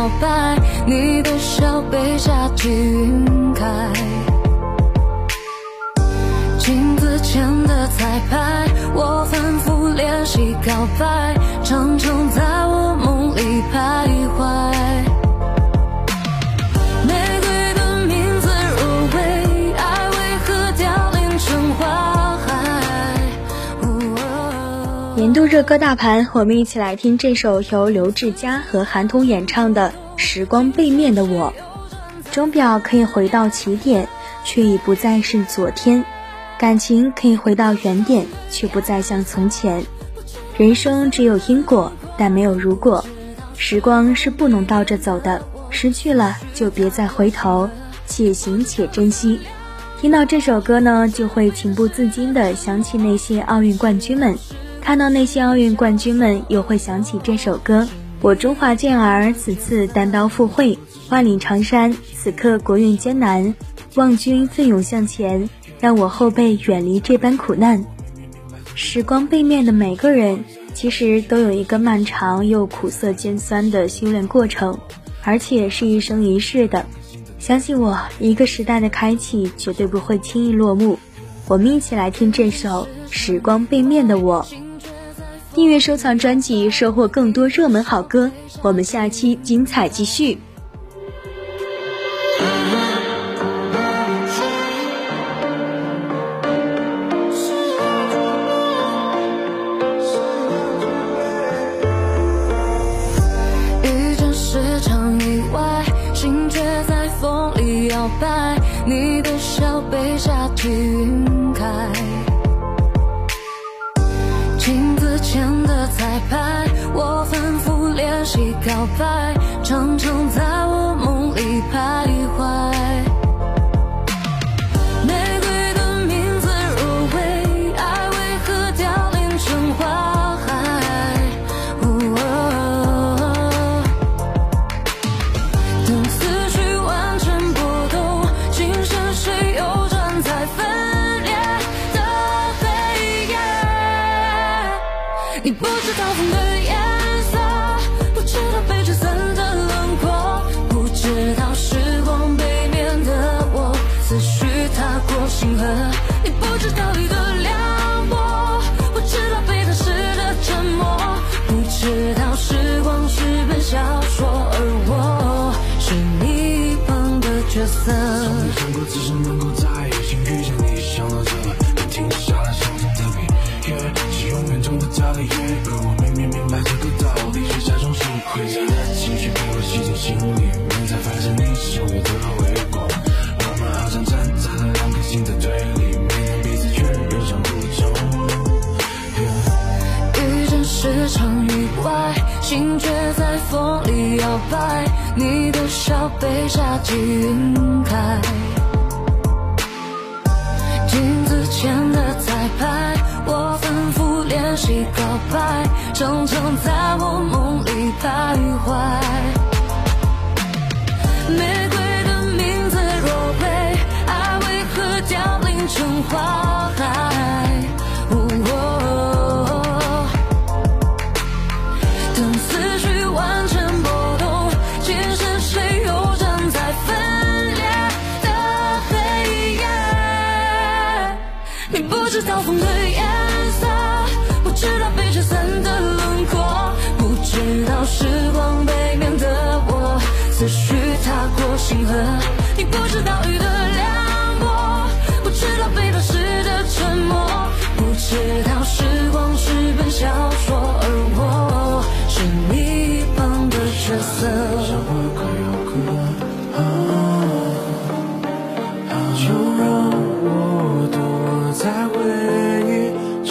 摇摆，你的笑被夏季晕开。镜子前的彩排，我反复练习告白，常常在年度热歌大盘，我们一起来听这首由刘志佳和韩童演唱的《时光背面的我》。钟表可以回到起点，却已不再是昨天。感情可以回到原点，却不再像从前。人生只有因果，但没有如果。时光是不能倒着走的，失去了就别再回头，且行且珍惜。听到这首歌呢，就会情不自禁地想起那些奥运冠军们；看到那些奥运冠军们，又会想起这首歌。我中华健儿此次单刀赴会，万里长山此刻国运艰难，望君奋勇向前。让我后辈远离这般苦难。时光背面的每个人，其实都有一个漫长又苦涩尖酸的修炼过程，而且是一生一世的。相信我，一个时代的开启绝对不会轻易落幕。我们一起来听这首《时光背面的我》，订阅收藏专辑，收获更多热门好歌。我们下期精彩继续。摇摆，你的笑被夏季晕开。前的彩排，我反复练习告白，常常在我梦里徘徊你不知道风的颜色，不知道被吹散的轮廓，不知道时光背面的我，思绪踏过星河。你不知道雨的凉薄，不知道背靠时的沉默，不知道时光是本小说，而我是你一旁的角色。从没想过此生能够再有幸遇见你，想到这，永远中的家里，而我明明明白这个道理，却假装是回家的情绪被我吸进心里面，才发现你是我的回光。我们好像站在了两颗心的对立面，彼此却人生不同。遇见是场意外，心却在风里摇摆，你的笑被夏季晕开。谁告白，常常在我梦里徘徊。玫瑰的名字若为爱，为何凋零成花海？等思绪完全波动，今生谁又站在分裂的黑夜？你不知道风。完全波动，今生谁又站在分裂的黑夜？你不知道风的。思绪踏过星河，你不知道雨的凉薄，不知道背叛时的沉默，不知道时光是本小说，而我是你一旁的角色。像花快要枯了，就让我躲在回忆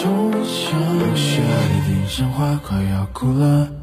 中想象。下一地像花快要枯了。